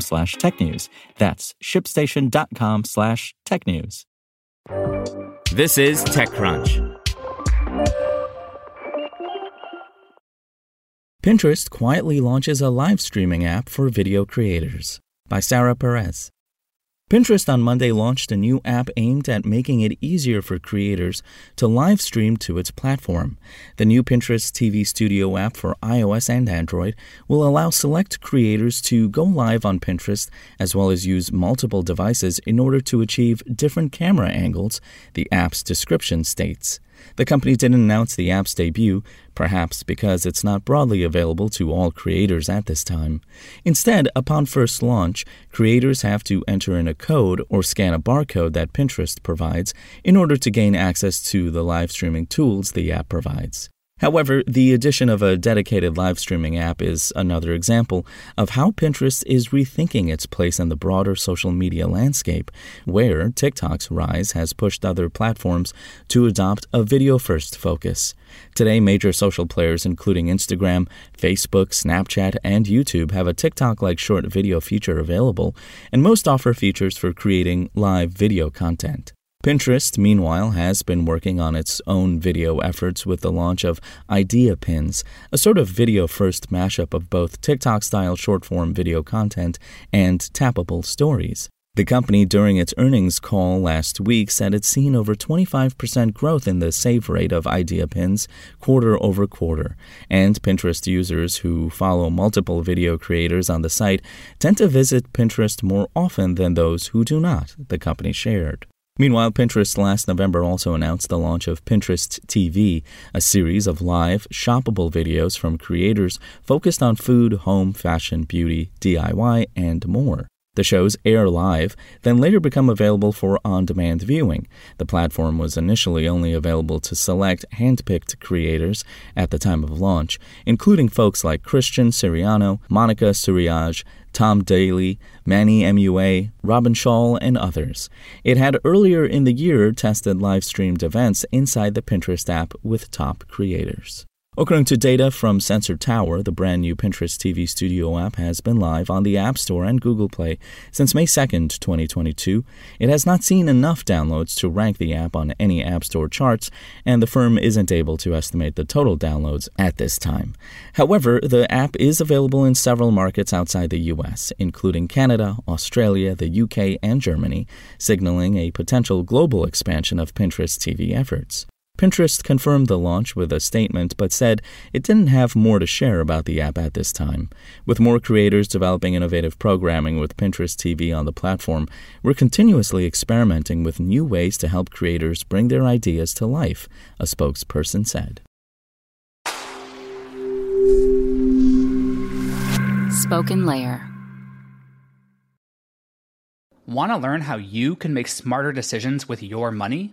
slash technews. That's shipstation.com slash technews. This is TechCrunch. Pinterest quietly launches a live streaming app for video creators by Sarah Perez. Pinterest on Monday launched a new app aimed at making it easier for creators to live stream to its platform. The new Pinterest TV Studio app for iOS and Android will allow select creators to go live on Pinterest as well as use multiple devices in order to achieve different camera angles, the app's description states. The company didn't announce the app's debut, perhaps because it's not broadly available to all creators at this time. Instead, upon first launch, creators have to enter in a code or scan a barcode that Pinterest provides in order to gain access to the live streaming tools the app provides. However, the addition of a dedicated live streaming app is another example of how Pinterest is rethinking its place in the broader social media landscape, where TikTok's rise has pushed other platforms to adopt a video first focus. Today, major social players including Instagram, Facebook, Snapchat, and YouTube have a TikTok like short video feature available, and most offer features for creating live video content. Pinterest, meanwhile, has been working on its own video efforts with the launch of Idea Pins, a sort of video first mashup of both TikTok style short form video content and tappable stories. The company, during its earnings call last week, said it's seen over 25% growth in the save rate of idea pins quarter over quarter. And Pinterest users who follow multiple video creators on the site tend to visit Pinterest more often than those who do not, the company shared. Meanwhile, Pinterest last November also announced the launch of Pinterest TV, a series of live, shoppable videos from creators focused on food, home, fashion, beauty, DIY, and more. The shows air live, then later become available for on demand viewing. The platform was initially only available to select hand picked creators at the time of launch, including folks like Christian Siriano, Monica Suriaj, Tom Daley, Manny MUA, Robin Schall, and others. It had earlier in the year tested live streamed events inside the Pinterest app with top creators. According to data from Sensor Tower, the brand new Pinterest TV Studio app has been live on the App Store and Google Play since May 2, 2022. It has not seen enough downloads to rank the app on any App Store charts, and the firm isn't able to estimate the total downloads at this time. However, the app is available in several markets outside the US, including Canada, Australia, the UK, and Germany, signaling a potential global expansion of Pinterest TV efforts. Pinterest confirmed the launch with a statement but said it didn't have more to share about the app at this time. With more creators developing innovative programming with Pinterest TV on the platform, we're continuously experimenting with new ways to help creators bring their ideas to life, a spokesperson said. SpokenLayer. Want to learn how you can make smarter decisions with your money?